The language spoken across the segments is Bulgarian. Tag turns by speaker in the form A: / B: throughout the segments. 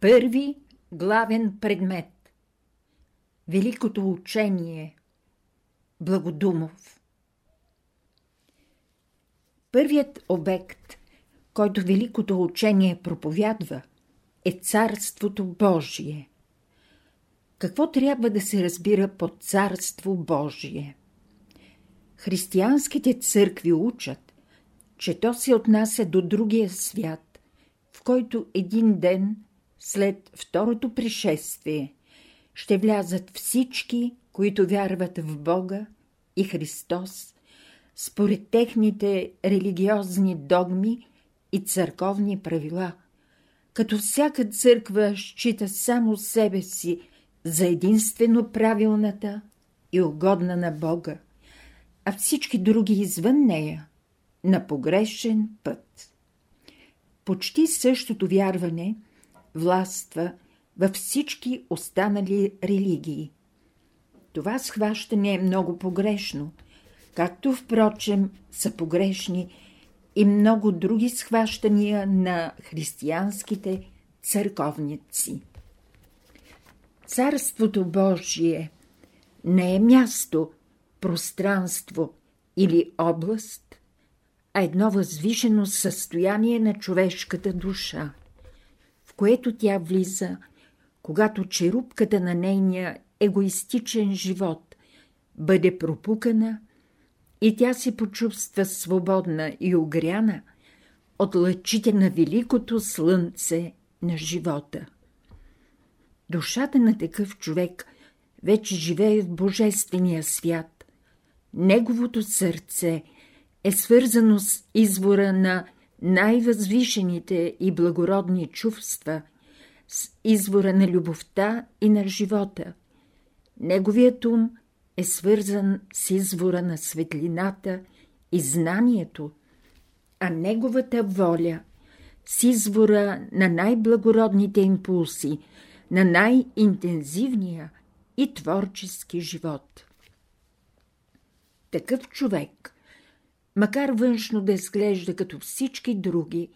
A: Първи главен предмет Великото учение Благодумов Първият обект, който Великото учение проповядва, е Царството Божие. Какво трябва да се разбира под Царство Божие? Християнските църкви учат, че то се отнася до другия свят, в който един ден – след второто пришествие ще влязат всички, които вярват в Бога и Христос, според техните религиозни догми и църковни правила, като всяка църква счита само себе си за единствено правилната и угодна на Бога, а всички други извън нея на погрешен път. Почти същото вярване – властва във всички останали религии. Това схващане е много погрешно, както впрочем са погрешни и много други схващания на християнските църковници. Царството Божие не е място, пространство или област, а едно възвишено състояние на човешката душа – което тя влиза, когато черупката на нейния егоистичен живот бъде пропукана и тя се почувства свободна и огряна от лъчите на великото слънце на живота. Душата на такъв човек вече живее в Божествения свят. Неговото сърце е свързано с извора на най-възвишените и благородни чувства с извора на любовта и на живота. Неговият ум е свързан с извора на светлината и знанието, а неговата воля с извора на най-благородните импулси, на най-интензивния и творчески живот. Такъв човек – макар външно да изглежда като всички други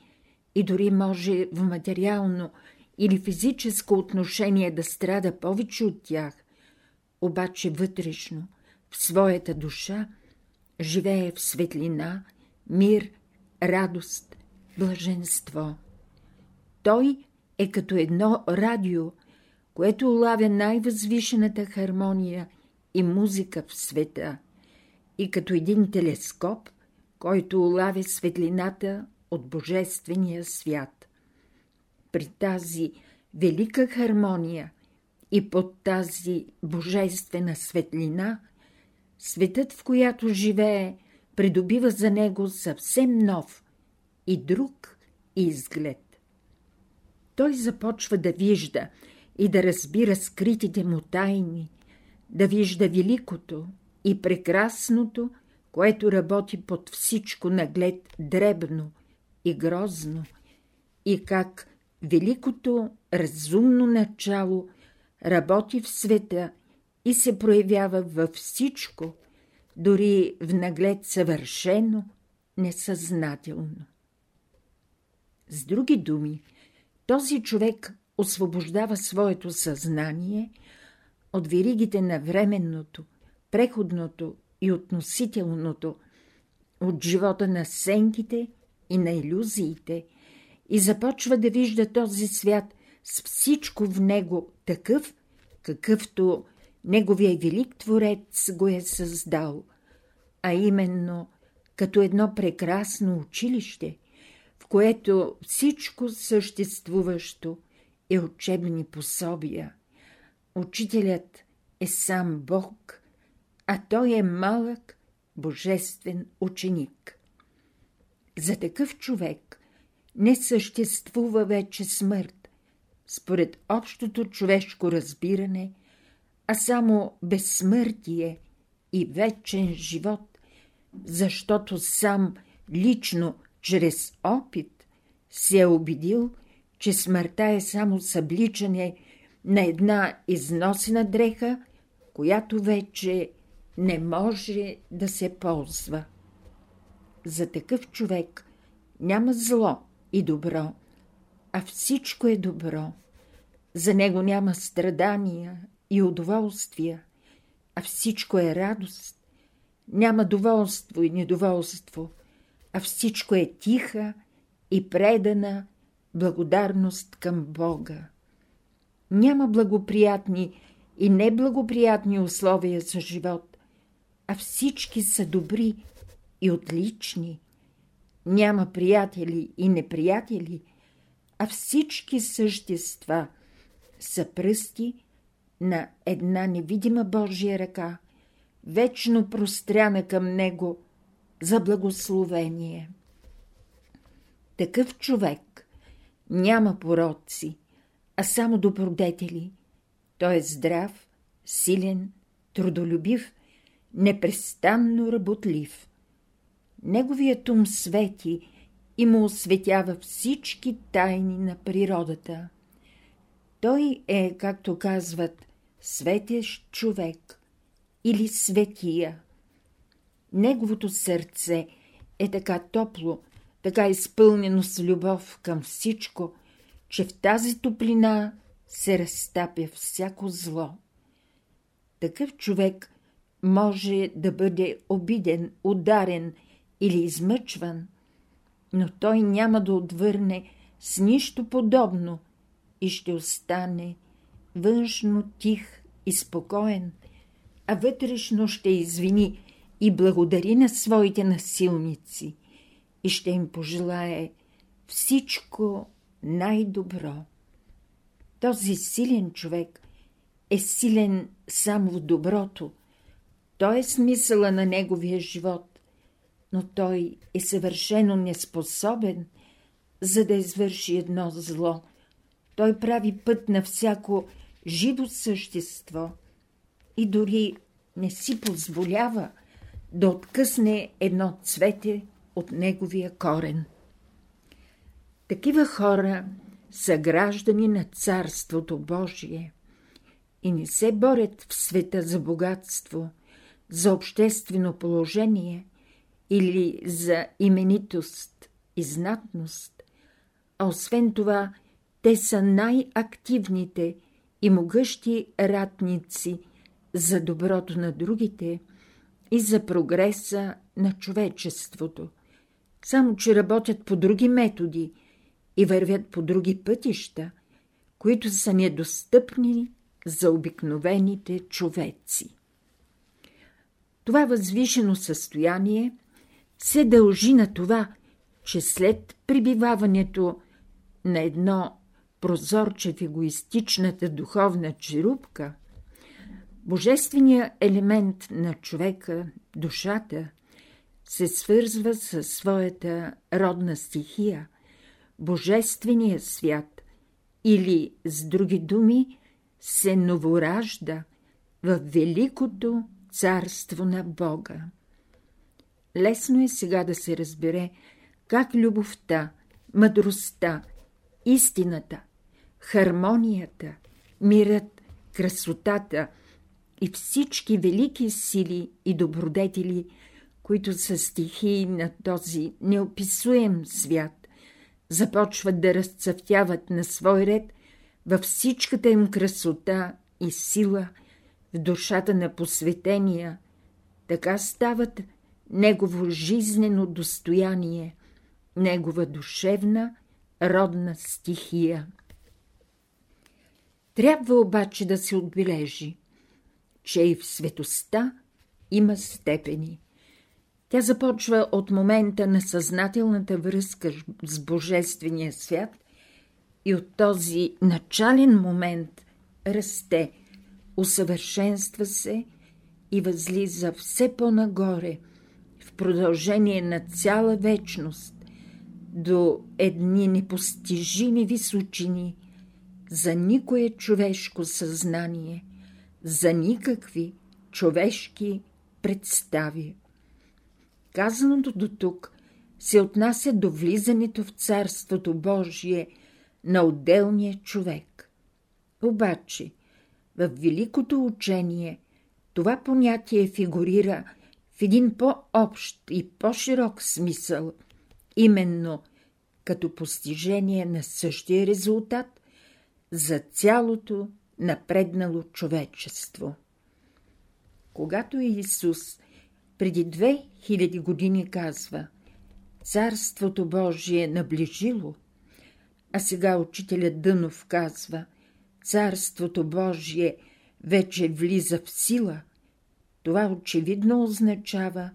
A: и дори може в материално или физическо отношение да страда повече от тях, обаче вътрешно, в своята душа, живее в светлина, мир, радост, блаженство. Той е като едно радио, което улавя най-възвишената хармония и музика в света, и като един телескоп – който улавя светлината от Божествения свят. При тази велика хармония и под тази божествена светлина, светът, в която живее, придобива за него съвсем нов и друг изглед. Той започва да вижда и да разбира скритите му тайни, да вижда великото и прекрасното – което работи под всичко наглед дребно и грозно, и как великото разумно начало работи в света и се проявява във всичко, дори в наглед съвършено, несъзнателно. С други думи, този човек освобождава своето съзнание от веригите на временното, преходното и относителното, от живота на сенките и на иллюзиите и започва да вижда този свят с всичко в него такъв, какъвто неговия велик творец го е създал, а именно като едно прекрасно училище, в което всичко съществуващо е учебни пособия. Учителят е сам Бог – а той е малък, божествен ученик. За такъв човек не съществува вече смърт, според общото човешко разбиране, а само безсмъртие и вечен живот, защото сам лично, чрез опит, се е убедил, че смъртта е само събличане на една износена дреха, която вече не може да се ползва. За такъв човек няма зло и добро, а всичко е добро, За него няма страдания и удоволствия, а всичко е радост. Няма доволство и недоволство, а всичко е тиха и предана благодарност към Бога. Няма благоприятни и неблагоприятни условия за живот, а всички са добри и отлични. Няма приятели и неприятели, а всички същества са пръсти на една невидима Божия ръка, вечно простряна към него за благословение. Такъв човек няма пороци, а само добродетели. Той е здрав, силен, трудолюбив, непрестанно работлив. Неговият ум свети и му осветява всички тайни на природата. Той е, както казват, светещ човек или светия. Неговото сърце е така топло, така изпълнено с любов към всичко, че в тази топлина се разтапя всяко зло. Такъв човек може да бъде обиден, ударен или измъчван, но той няма да отвърне с нищо подобно и ще остане външно тих и спокоен, а вътрешно ще извини и благодари на своите насилници и ще им пожелае всичко най-добро. Този силен човек е силен само в доброто. Той е смисъла на неговия живот, но той е съвършено неспособен, за да извърши едно зло. Той прави път на всяко живо същество и дори не си позволява да откъсне едно цвете от неговия корен. Такива хора са граждани на Царството Божие и не се борят в света за богатство, за обществено положение или за именитост и знатност, а освен това те са най-активните и могъщи ратници за доброто на другите и за прогреса на човечеството, само че работят по други методи и вървят по други пътища, които са недостъпни за обикновените човеци. Това възвишено състояние се дължи на това, че след прибиваването на едно прозорче в егоистичната духовна черупка, божественият елемент на човека, душата, се свързва със своята родна стихия, божествения свят, или, с други думи, се новоражда в великото царство на Бога. Лесно е сега да се разбере как любовта, мъдростта, истината, хармонията, мирът, красотата и всички велики сили и добродетели, които са стихии на този неописуем свят, започват да разцъфтяват на свой ред във всичката им красота и сила в душата на посветения, така стават негово жизнено достояние, негова душевна, родна стихия. Трябва обаче да се отбележи, че и в светостта има степени. Тя започва от момента на съзнателната връзка с Божествения свят и от този начален момент расте, усъвършенства се и възлиза все по-нагоре – в продължение на цяла вечност до едни непостижими височини за никое човешко съзнание, за никакви човешки представи. Казаното до тук се отнася до влизането в Царството Божие на отделния човек. Обаче, в великото учение това понятие фигурира – в един по-общ и по-широк смисъл, именно като постижение на същия резултат, за цялото напреднало човечество. Когато Исус преди две хиляди години казва Царството Божие наближило, а сега учителят Дънов казва Царството Божие вече влиза в сила, това очевидно означава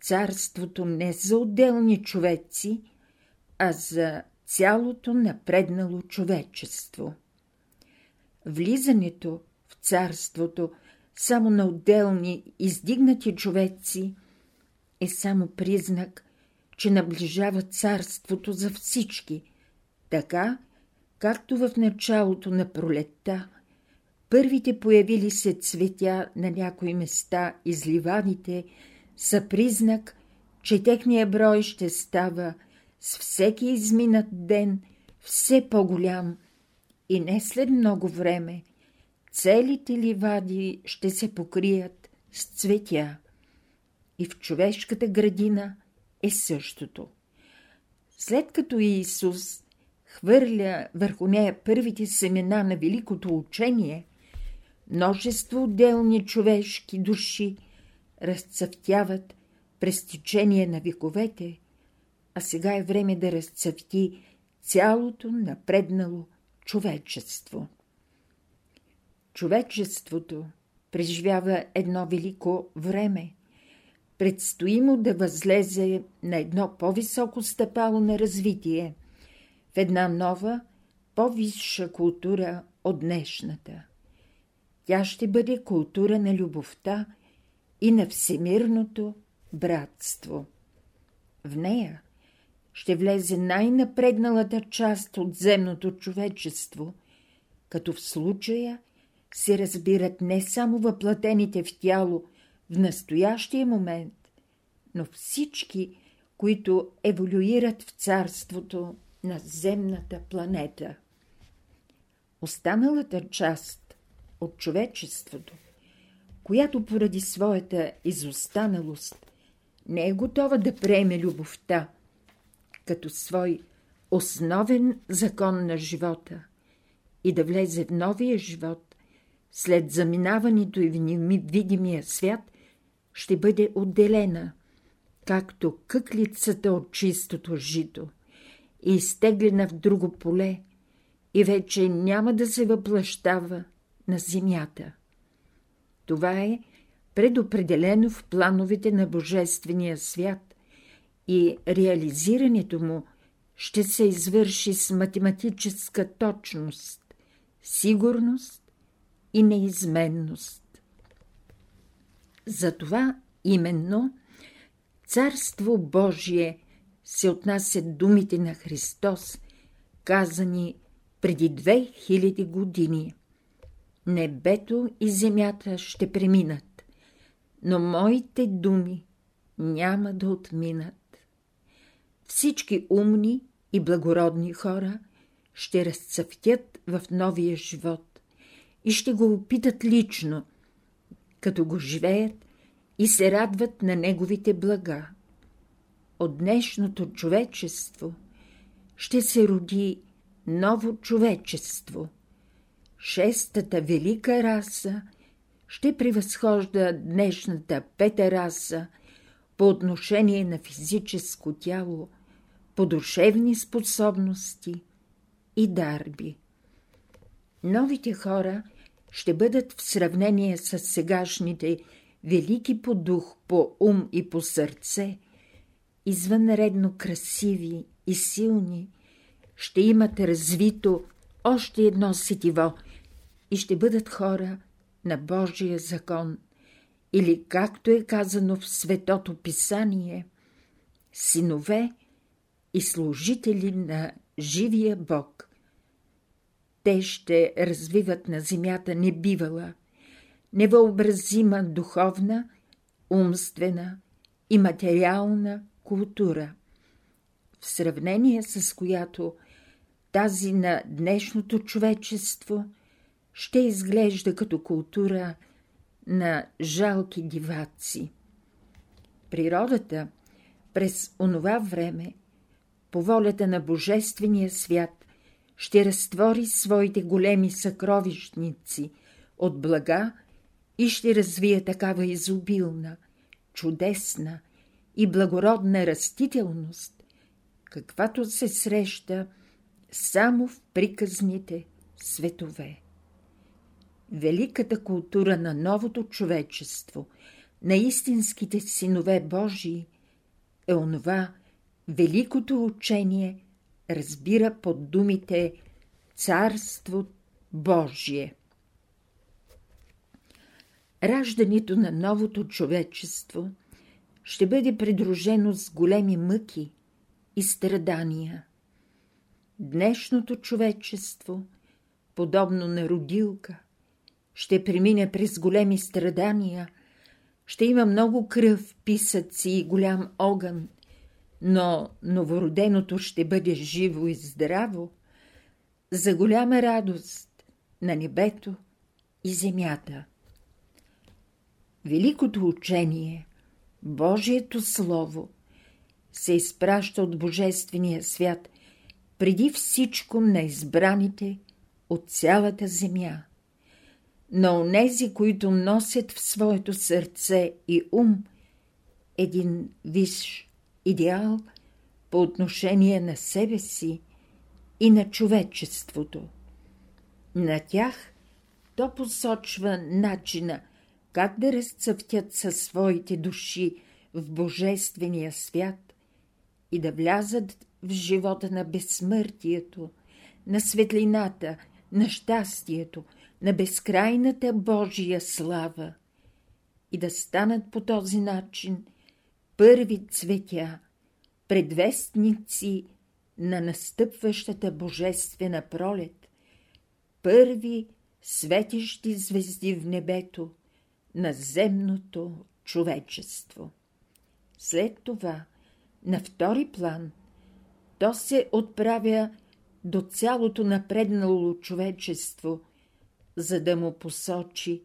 A: царството не за отделни човеци, а за цялото напреднало човечество. Влизането в царството само на отделни издигнати човеци е само признак, че наближава царството за всички, така, както в началото на пролетта, първите появили се цветя на някои места изливаните са признак, че техния брой ще става с всеки изминат ден все по-голям и не след много време целите ливади ще се покрият с цветя. И в човешката градина е същото. След като Иисус хвърля върху нея първите семена на великото учение, множество отделни човешки души разцъфтяват през течение на вековете, а сега е време да разцъфти цялото напреднало човечество. Човечеството преживява едно велико време. Предстои му да възлезе на едно по-високо стъпало на развитие, в една нова, по-висша култура от днешната. Тя ще бъде култура на любовта и на всемирното братство. В нея ще влезе най-напредналата част от земното човечество, като в случая се разбират не само въплатените в тяло в настоящия момент, но всички, които еволюират в царството на земната планета. Останалата част от човечеството, която поради своята изостаналост не е готова да приеме любовта – като свой основен закон на живота и да влезе в новия живот, след заминаването и в невидимия свят, ще бъде отделена, както къклицата от чистото жито, и изтеглена в друго поле, и вече няма да се въплащава на земята. Това е предопределено в плановете на Божествения свят, и реализирането му ще се извърши с математическа точност, сигурност и неизменност. Затова именно Царство Божие се отнасят думите на Христос, казани преди две хиляди години. Небето и земята ще преминат, но моите думи няма да отминат всички умни и благородни хора ще разцъфтят в новия живот и ще го опитат лично, като го живеят и се радват на неговите блага. От днешното човечество ще се роди ново човечество. Шестата велика раса ще превъзхожда днешната пета раса по отношение на физическо тяло – по душевни способности и дарби. Новите хора ще бъдат в сравнение с сегашните велики по дух, по ум и по сърце, извънредно красиви и силни, ще имат развито още едно сетиво и ще бъдат хора на Божия закон, или както е казано в Светото Писание, синове и служители на живия Бог. Те ще развиват на земята небивала, невъобразима духовна, умствена и материална култура, в сравнение с която тази на днешното човечество ще изглежда като култура на жалки диваци. Природата през онова време по волята на Божествения свят, ще разтвори своите големи съкровищници от блага и ще развие такава изобилна, чудесна и благородна растителност, каквато се среща само в приказните светове. Великата култура на новото човечество, на истинските синове Божии, е онова великото учение, разбира под думите Царство Божие. Раждането на новото човечество ще бъде придружено с големи мъки и страдания. Днешното човечество, подобно на родилка, ще премине през големи страдания, ще има много кръв, писъци и голям огън, но новороденото ще бъде живо и здраво, за голяма радост на небето и земята. Великото учение, Божието Слово, се изпраща от Божествения свят преди всичко на избраните от цялата земя, на онези, които носят в своето сърце и ум един висш идеал по отношение на себе си и на човечеството. На тях то посочва начина как да разцъфтят със своите души в Божествения свят и да влязат в живота на безсмъртието, на светлината, на щастието, на безкрайната Божия слава и да станат по този начин първи цветя, предвестници на настъпващата божествена пролет, първи светещи звезди в небето на земното човечество. След това, на втори план, то се отправя до цялото напреднало човечество, за да му посочи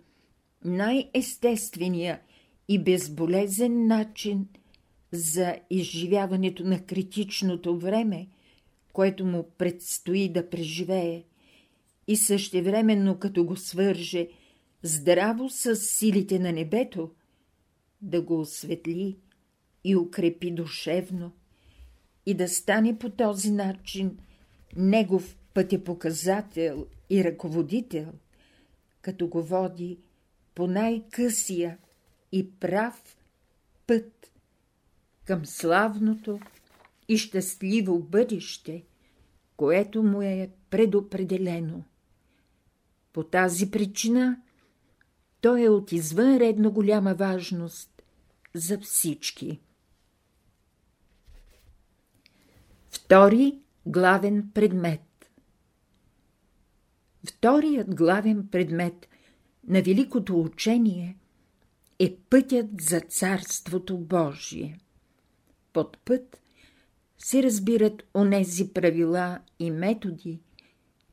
A: най-естествения и безболезен начин за изживяването на критичното време, което му предстои да преживее, и същевременно като го свърже здраво с силите на небето, да го осветли и укрепи душевно и да стане по този начин негов пътепоказател и ръководител, като го води по най-късия и прав път към славното и щастливо бъдеще, което му е предопределено. По тази причина той е от извънредно голяма важност за всички. Втори главен предмет Вторият главен предмет на великото учение е пътят за Царството Божие. Под път се разбират онези правила и методи,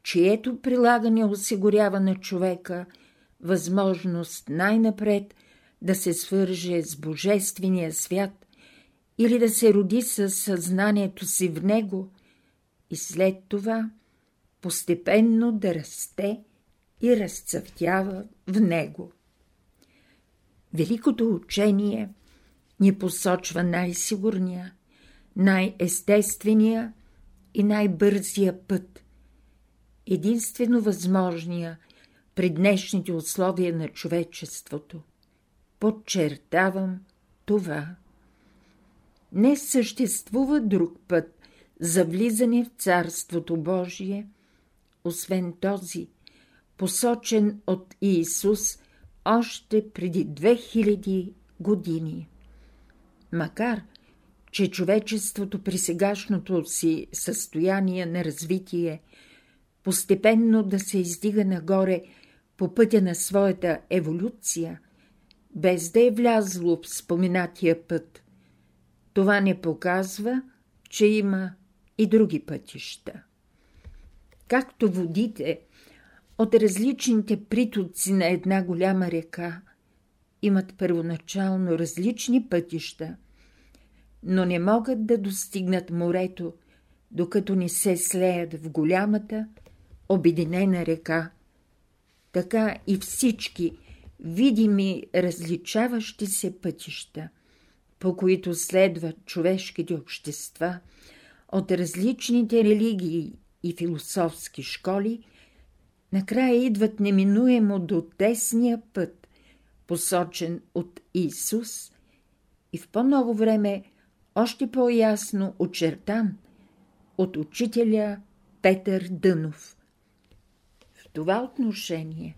A: чието прилагане осигурява на човека възможност най-напред да се свърже с Божествения свят или да се роди със съзнанието си в него и след това постепенно да расте и разцъфтява в него. Великото учение ни посочва най-сигурния, най-естествения и най-бързия път, единствено възможния при днешните условия на човечеството. Подчертавам това. Не съществува друг път за влизане в Царството Божие, освен този, посочен от Иисус още преди 2000 години. Макар, че човечеството при сегашното си състояние на развитие постепенно да се издига нагоре по пътя на своята еволюция, без да е влязло в споменатия път, това не показва, че има и други пътища. Както водите от различните притоци на една голяма река имат първоначално различни пътища, но не могат да достигнат морето докато не се слеят в голямата, обединена река. Така и всички видими различаващи се пътища, по които следват човешките общества от различните религии и философски школи, накрая идват неминуемо до тесния път, посочен от Исус и в по-ново време още по-ясно очертан от учителя Петър Дънов. Това отношение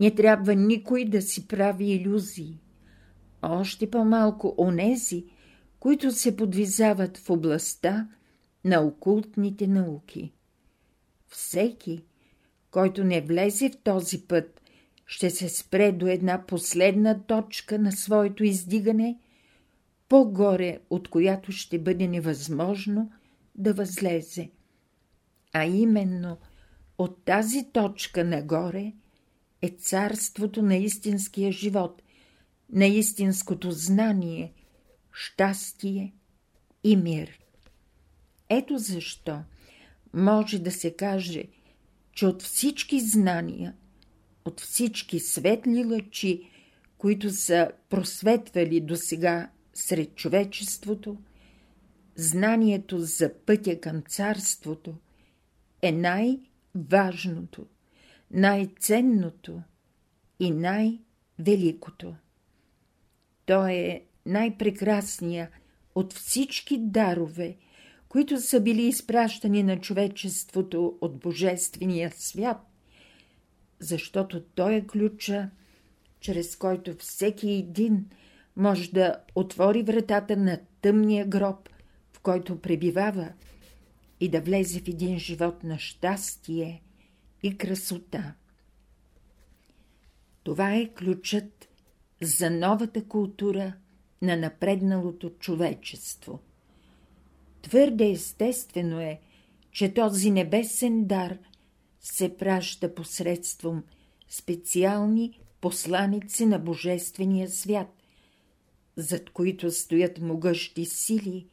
A: не трябва никой да си прави иллюзии, още по-малко онези, които се подвизават в областта на окултните науки. Всеки, който не влезе в този път, ще се спре до една последна точка на своето издигане, по-горе от която ще бъде невъзможно да възлезе. А именно от тази точка нагоре е царството на истинския живот, на истинското знание, щастие и мир. Ето защо може да се каже, че от всички знания, от всички светли лъчи, които са просветвали до сега сред човечеството, знанието за пътя към царството е най-важното, най-ценното и най-великото. То е най-прекрасния от всички дарове, които са били изпращани на човечеството от Божествения свят, защото той е ключа, чрез който всеки един може да отвори вратата на тъмния гроб, в който пребивава, и да влезе в един живот на щастие и красота. Това е ключът за новата култура на напредналото човечество. Твърде естествено е, че този небесен дар се праща посредством специални посланици на Божествения свят, зад които стоят могъщи сили,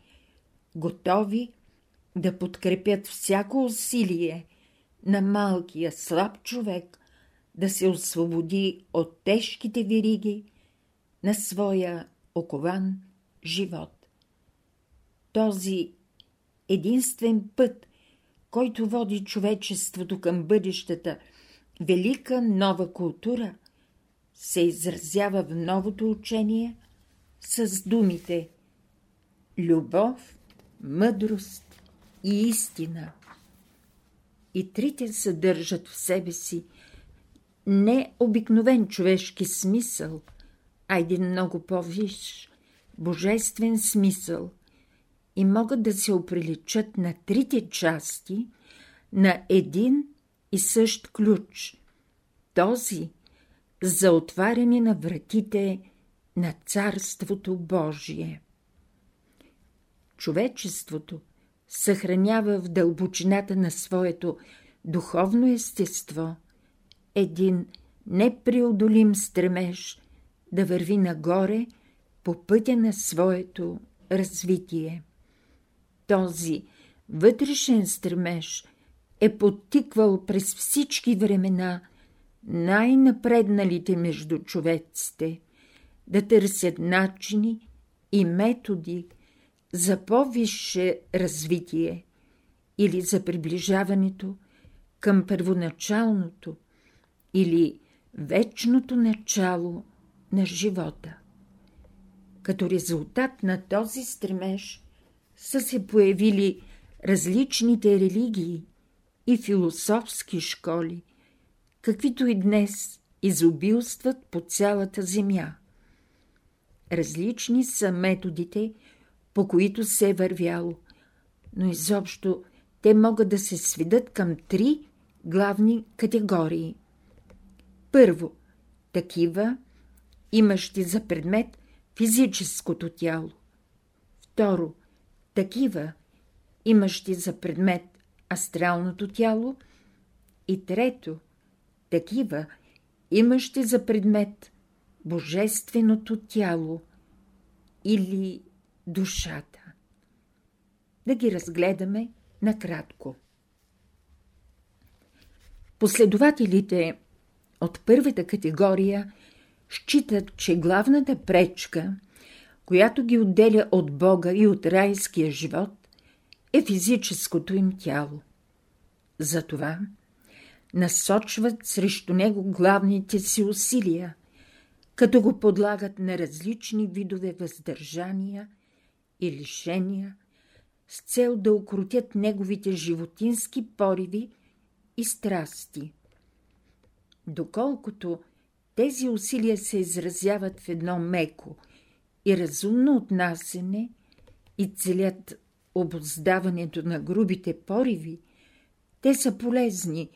A: готови да подкрепят всяко усилие на малкия слаб човек да се освободи от тежките вириги на своя окован живот. Този единствен път, който води човечеството към бъдещата велика нова култура, се изразява в новото учение с думите любов, мъдрост и истина. И трите съдържат в себе си не обикновен човешки смисъл, а един много по-виш, божествен смисъл и могат да се оприличат на трите части на един и същ ключ, този за отваряне на вратите на Царството Божие. Човечеството съхранява в дълбочината на своето духовно естество един непреодолим стремеж да върви нагоре по пътя на своето развитие. Този вътрешен стремеж е подтиквал през всички времена най-напредналите между човеците да търсят начини и методи за по-висше развитие или за приближаването към първоначалното или вечното начало на живота. Като резултат на този стремеж са се появили различните религии и философски школи, каквито и днес изобилстват по цялата земя. Различни са методите, по които се е вървяло, но изобщо те могат да се сведат към три главни категории. Първо, такива, имащи за предмет физическото тяло. Второ, такива, имащи за предмет астралното тяло. И трето, такива, имащи за предмет божественото тяло или душата. Да ги разгледаме накратко. Последователите от първата категория считат, че главната пречка, която ги отделя от Бога и от райския живот, е физическото им тяло. Затова насочват срещу него главните си усилия, като го подлагат на различни видове въздържания и лишения, с цел да укротят неговите животински пориви и страсти. Доколкото тези усилия се изразяват в едно меко и разумно отнасене и целят обоздаването на грубите пориви, те са полезни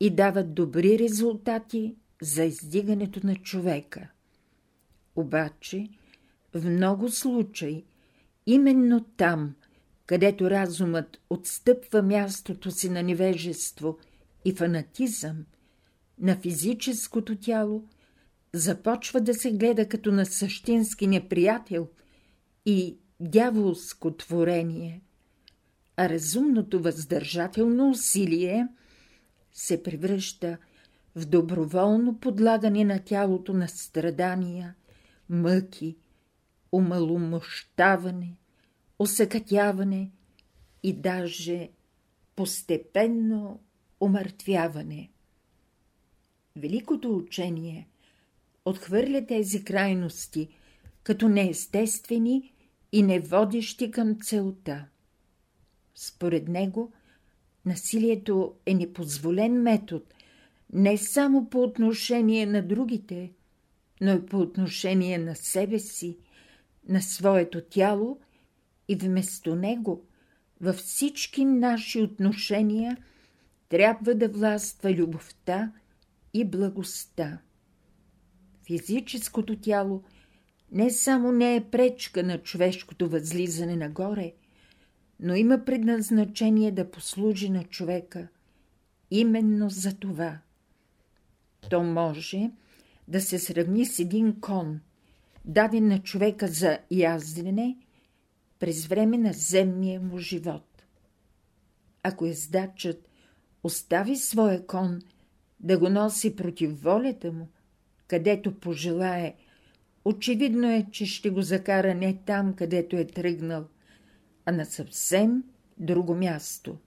A: и дават добри резултати за издигането на човека. Обаче, в много случаи, именно там, където разумът отстъпва мястото си на невежество и фанатизъм, на физическото тяло, започва да се гледа като на същински неприятел и дяволско творение, а разумното въздържателно усилие се превръща в доброволно подлагане на тялото на страдания, мъки, умаломощаване, осъкатяване и даже постепенно умъртвяване. Великото учение отхвърля тези крайности като неестествени и не водещи към целта. Според него, насилието е непозволен метод не само по отношение на другите, но и по отношение на себе си, на своето тяло и вместо него във всички наши отношения трябва да властва любовта и благостта. Физическото тяло не само не е пречка на човешкото възлизане нагоре, но има предназначение да послужи на човека именно за това. То може да се сравни с един кон, даден на човека за яздене през време на земния му живот. Ако ездачът остави своя кон да го носи против волята му, където пожелае, очевидно е, че ще го закара не там, където е тръгнал, а на съвсем друго място.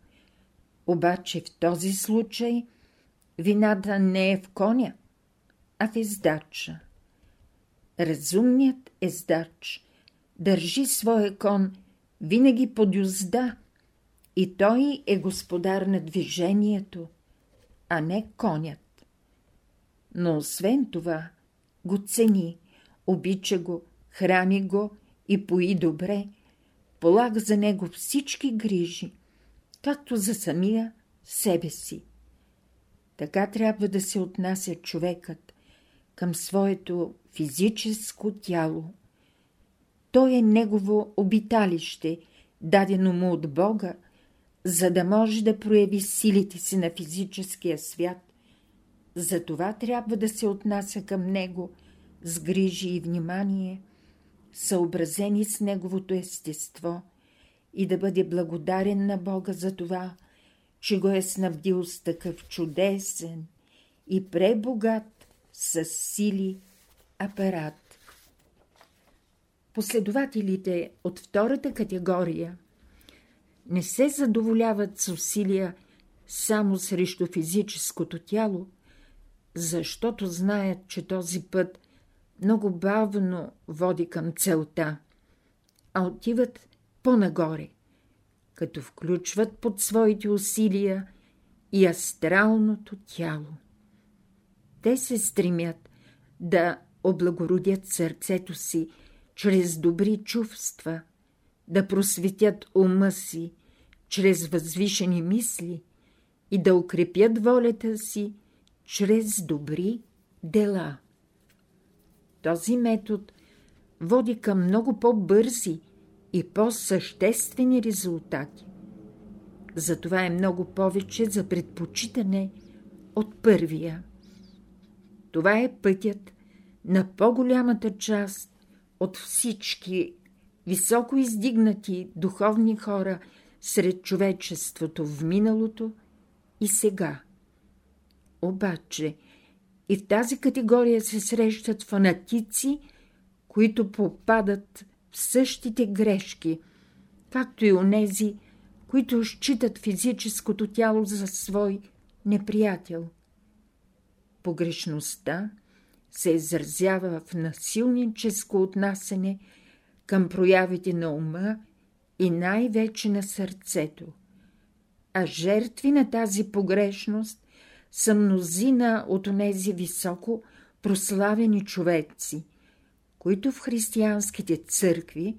A: Обаче в този случай вината не е в коня, а в ездача. Разумният ездач държи своя кон винаги под юзда и той е господар на движението, а не конят. Но освен това го цени, обича го, храни го и пои добре, полага за него всички грижи, както за самия себе си. Така трябва да се отнася човекът към своето физическо тяло. То е негово обиталище, дадено му от Бога, за да може да прояви силите си на физическия свят. Затова трябва да се отнася към него с грижи и внимание, съобразени с неговото естество и да бъде благодарен на Бога за това, че го е снабдил с такъв чудесен и пребогат с сили апарат. Последователите от втората категория не се задоволяват с усилия само срещу физическото тяло, защото знаят, че този път много бавно води към целта, а отиват по-нагоре, като включват под своите усилия и астралното тяло. Те се стремят да облагородят сърцето си чрез добри чувства, да просветят ума си чрез възвишени мисли и да укрепят волята си чрез добри дела. Този метод води към много по-бързи и по-съществени резултати. Затова е много повече за предпочитане от първия. Това е пътят на по-голямата част от всички високо издигнати духовни хора сред човечеството в миналото и сега. Обаче и в тази категория се срещат фанатици, които попадат в същите грешки, както и онези, които считат физическото тяло за свой неприятел. Погрешността се изразява в насилническо отнасене към проявите на ума и най-вече на сърцето. А жертви на тази погрешност са мнозина от онези високо прославени човеци, които в християнските църкви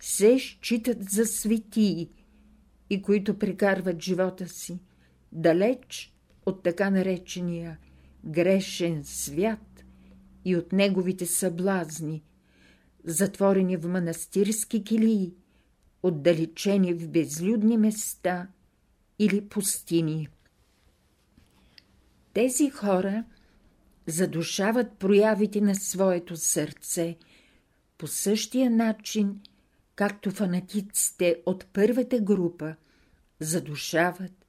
A: се считат за светии и които прекарват живота си далеч от така наречения грешен свят и от неговите съблазни, затворени в манастирски килии, отдалечени в безлюдни места или пустини. Тези хора задушават проявите на своето сърце по същия начин, както фанатиците от първата група задушават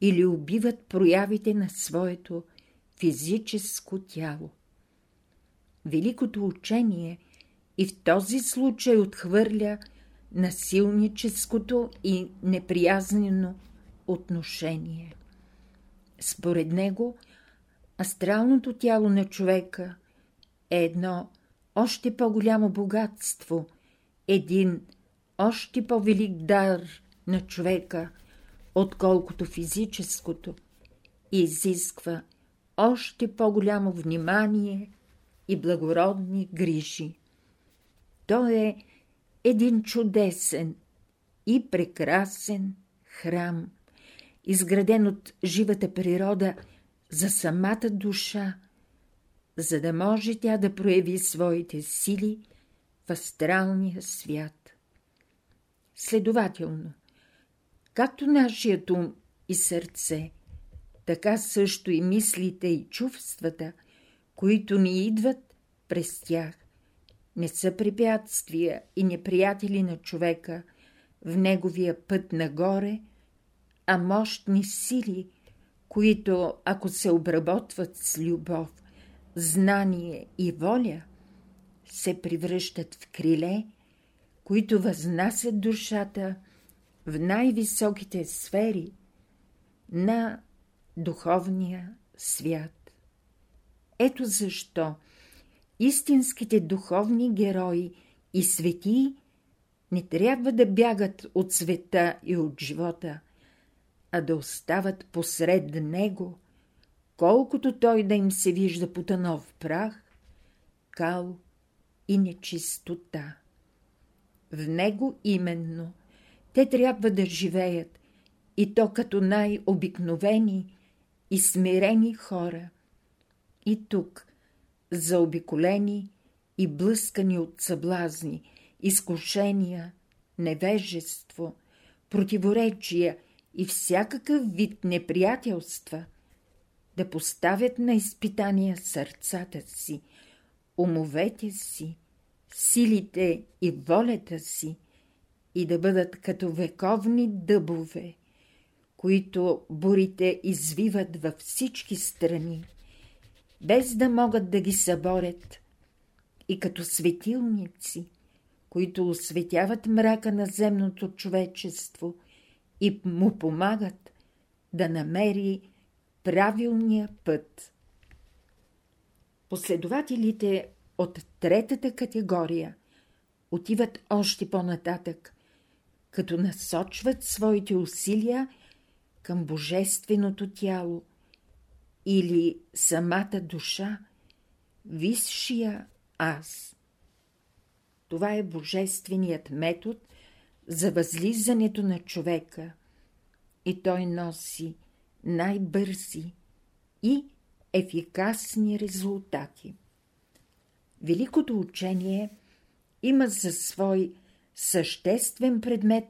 A: или убиват проявите на своето физическо тяло. Великото учение и в този случай отхвърля насилническото и неприязнено отношение. Според него, астралното тяло на човека е едно още по-голямо богатство, един още по-велик дар на човека, отколкото физическото, и изисква още по-голямо внимание и благородни грижи. То е един чудесен и прекрасен храм, изграден от живата природа за самата душа, за да може тя да прояви своите сили в астралния свят. Следователно, както нашият ум и сърце, така също и мислите и чувствата, които ни идват през тях, не са препятствия и неприятели на човека в неговия път нагоре, а мощни сили, които, ако се обработват с любов, знание и воля, се превръщат в криле, които възнасят душата в най-високите сфери на духовния свят. Ето защо истинските духовни герои и светии не трябва да бягат от света и от живота, а да остават посред него, колкото той да им се вижда потънал в прах, кал и нечистота. В него именно те трябва да живеят, и то като най-обикновени и смирени хора. И тук, заобиколени и блъскани от съблазни, изкушения, невежество, противоречия и всякакъв вид неприятелства, да поставят на изпитания сърцата си, умовете си, силите и волята си и да бъдат като вековни дъбове, които бурите извиват във всички страни, без да могат да ги съборят, и като светилници, които осветяват мрака на земното човечество и му помагат да намери правилния път. Последователите от третата категория отиват още по-нататък, като насочват своите усилия към божественото тяло или самата душа, висшия аз. Това е божественият метод за възлизането на човека и той носи най-бързи и ефикасни резултати. Великото учение има за свой съществен предмет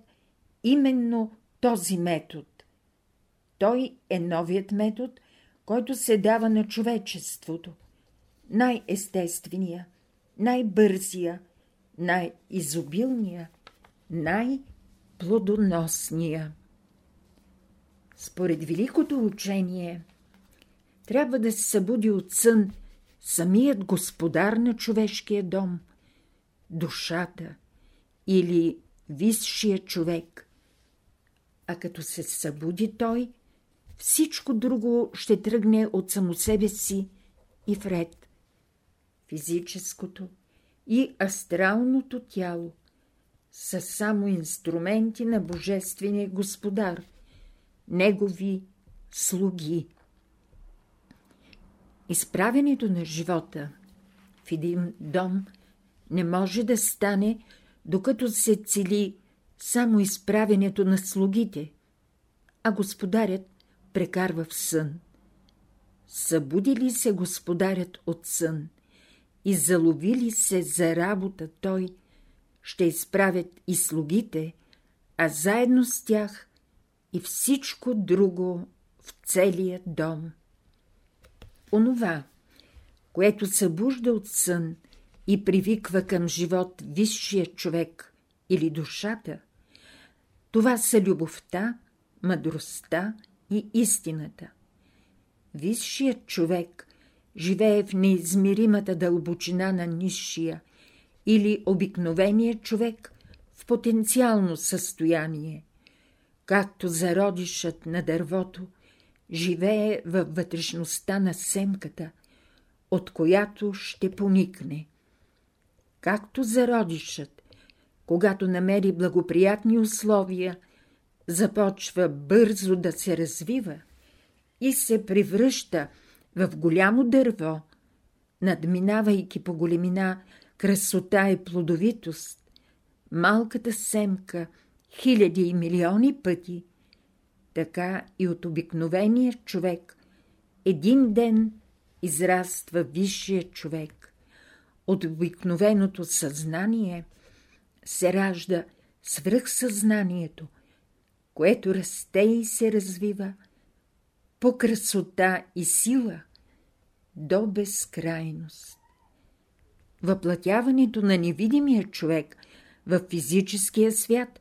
A: именно този метод. Той е новият метод, който се дава на човечеството, най-естествения, най-бързия, най-изобилния, най-плодоносния. Според великото учение, трябва да се събуди от сън самият господар на човешкия дом, душата или висшия човек. А като се събуди той, всичко друго ще тръгне от само себе си и вред. Физическото и астралното тяло са само инструменти на Божествения Господар, Негови слуги. Изправенето на живота в един дом не може да стане, докато се цели само изправенето на слугите, а господарят прекарва в сън. Събуди ли се господарят от сън и залови ли се за работа той, ще изправят и слугите, а заедно с тях и всичко друго в целия дом. Онова, което събужда от сън и привиква към живот висшия човек или душата, това са любовта, мъдростта и истината. Висшият човек живее в неизмеримата дълбочина на низшия или обикновения човек в потенциално състояние, както зародишът на дървото живее във вътрешността на семката, от която ще поникне. Както зародишът, когато намери благоприятни условия – започва бързо да се развива и се превръща в голямо дърво, надминавайки по големина красота и плодовитост, малката семка хиляди и милиони пъти, така и от обикновения човек един ден израства висшия човек. От обикновеното съзнание се ражда свръхсъзнанието – което расте и се развива по красота и сила до безкрайност. Въплатяването на невидимия човек в физическия свят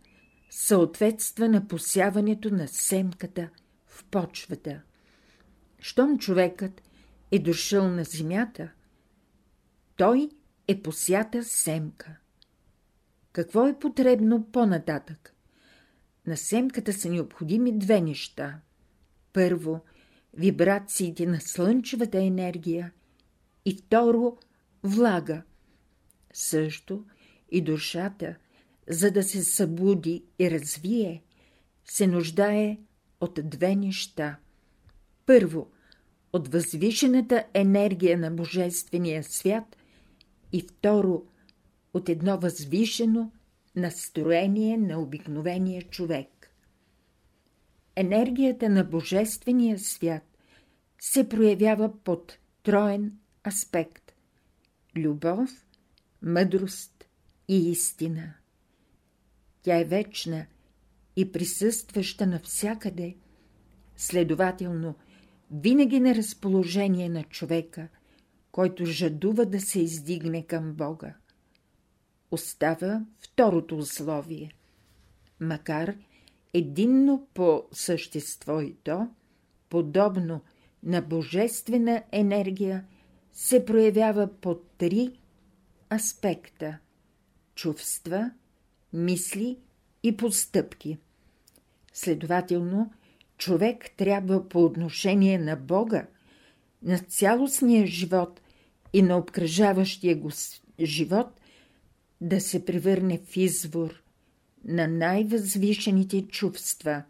A: съответства на посяването на семката в почвата. Щом човекът е дошъл на земята, той е посята семка. Какво е потребно по-нататък? На семката са необходими две неща. Първо, вибрациите на слънчевата енергия и второ, влага. Също и душата, за да се събуди и развие, се нуждае от две неща. Първо, от възвишената енергия на Божествения свят и второ, от едно възвишено, настроение на обикновения човек. Енергията на Божествения свят се проявява под троен аспект – любов, мъдрост и истина. Тя е вечна и присъстваща навсякъде, следователно винаги на разположение на човека, който жадува да се издигне към Бога остава второто условие. Макар единно по същество и то, подобно на божествена енергия, се проявява по три аспекта – чувства, мисли и постъпки. Следователно, човек трябва по отношение на Бога, на цялостния живот и на обкръжаващия го живот да се превърне в извор на най-възвишените чувства,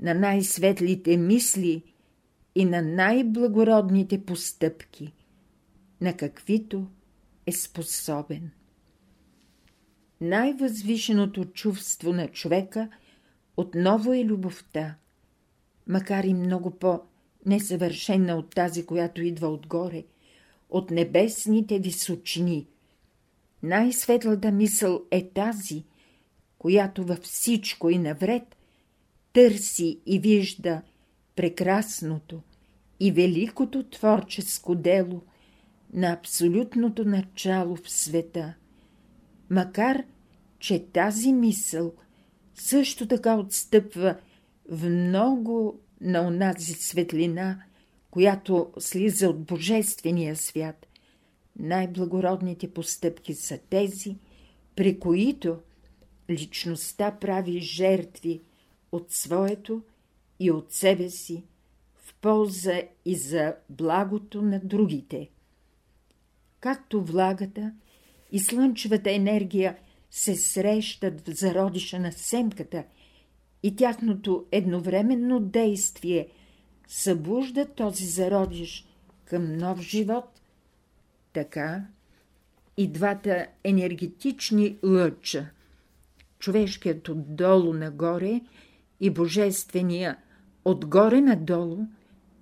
A: на най-светлите мисли и на най-благородните постъпки, на каквито е способен. Най-възвишеното чувство на човека отново е любовта, макар и много по-несъвършена от тази, която идва отгоре, от небесните височини – най-светлата мисъл е тази, която във всичко и навред търси и вижда прекрасното и великото творческо дело на абсолютното начало в света, макар че тази мисъл също така отстъпва в много на онази светлина, която слиза от Божествения свят, най-благородните постъпки са тези, при които личността прави жертви от своето и от себе си в полза и за благото на другите. Както влагата и слънчевата енергия се срещат в зародиша на семката и тяхното едновременно действие събужда този зародиш към нов живот, така и двата енергетични лъча, човешкият отдолу нагоре и божествения отгоре надолу,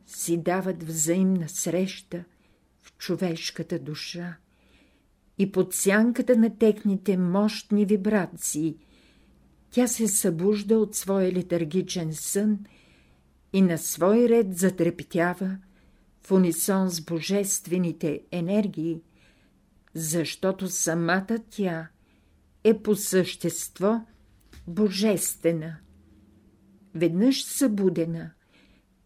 A: си дават взаимна среща в човешката душа и под сянката на техните мощни вибрации тя се събужда от своя летаргичен сън и на свой ред затрептява в унисон с божествените енергии, защото самата тя е по същество божествена. Веднъж събудена,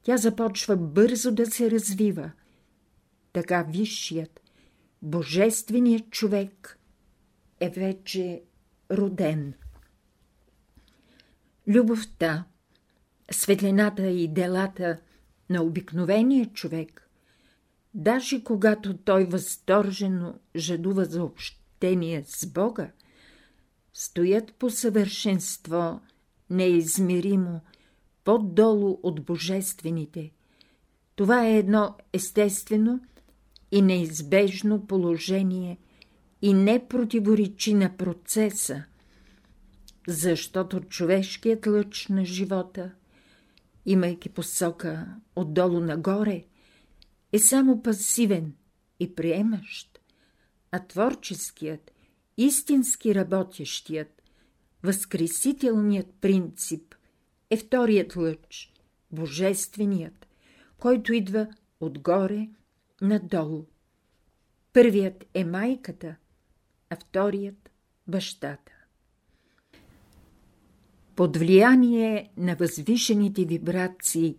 A: тя започва бързо да се развива. Така висшият, Божественият човек е вече роден. Любовта, светлината и делата на обикновения човек, даже когато той възторжено жадува за общение с Бога, стоят по съвършенство неизмеримо по-долу от божествените. Това е едно естествено – и неизбежно положение и не противоречи на процеса, защото човешкият лъч на живота, имайки посока отдолу нагоре, е само пасивен и приемащ, а творческият, истински работещият, възкресителният принцип е вторият лъч, божественият, който идва отгоре надолу. Първият е майката, а вторият – бащата. Под влияние на възвишените вибрации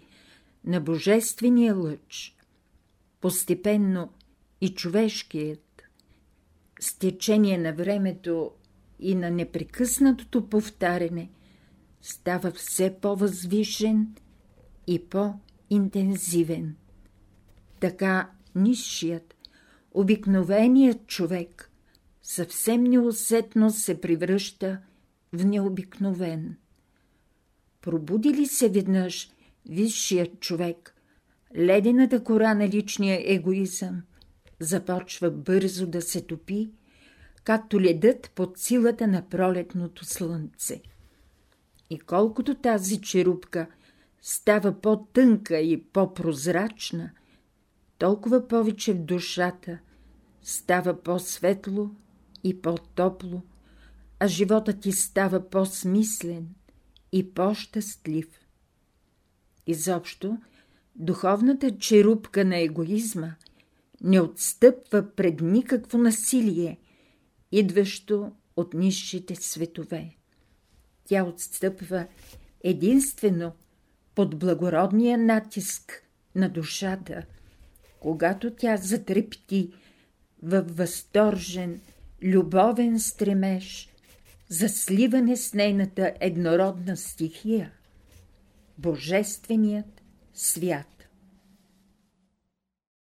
A: на Божествения лъч, постепенно и човешкият, с течение на времето и на непрекъснатото повтаряне, става все по-възвишен и по-интензивен. Така нисшият, обикновеният човек съвсем неусетно се превръща в необикновен. Пробуди ли се веднъж висшият човек, ледената кора на личния егоизъм започва бързо да се топи, както ледът под силата на пролетното слънце. И колкото тази черупка става по-тънка и по-прозрачна – толкова повече в душата става по-светло и по-топло, а животът ти става по-смислен и по-щастлив. Изобщо, духовната черупка на егоизма не отстъпва пред никакво насилие, идващо от нищите светове. Тя отстъпва единствено под благородния натиск на душата – когато тя затрепти във възторжен, любовен стремеж за сливане с нейната еднородна стихия, Божественият свят.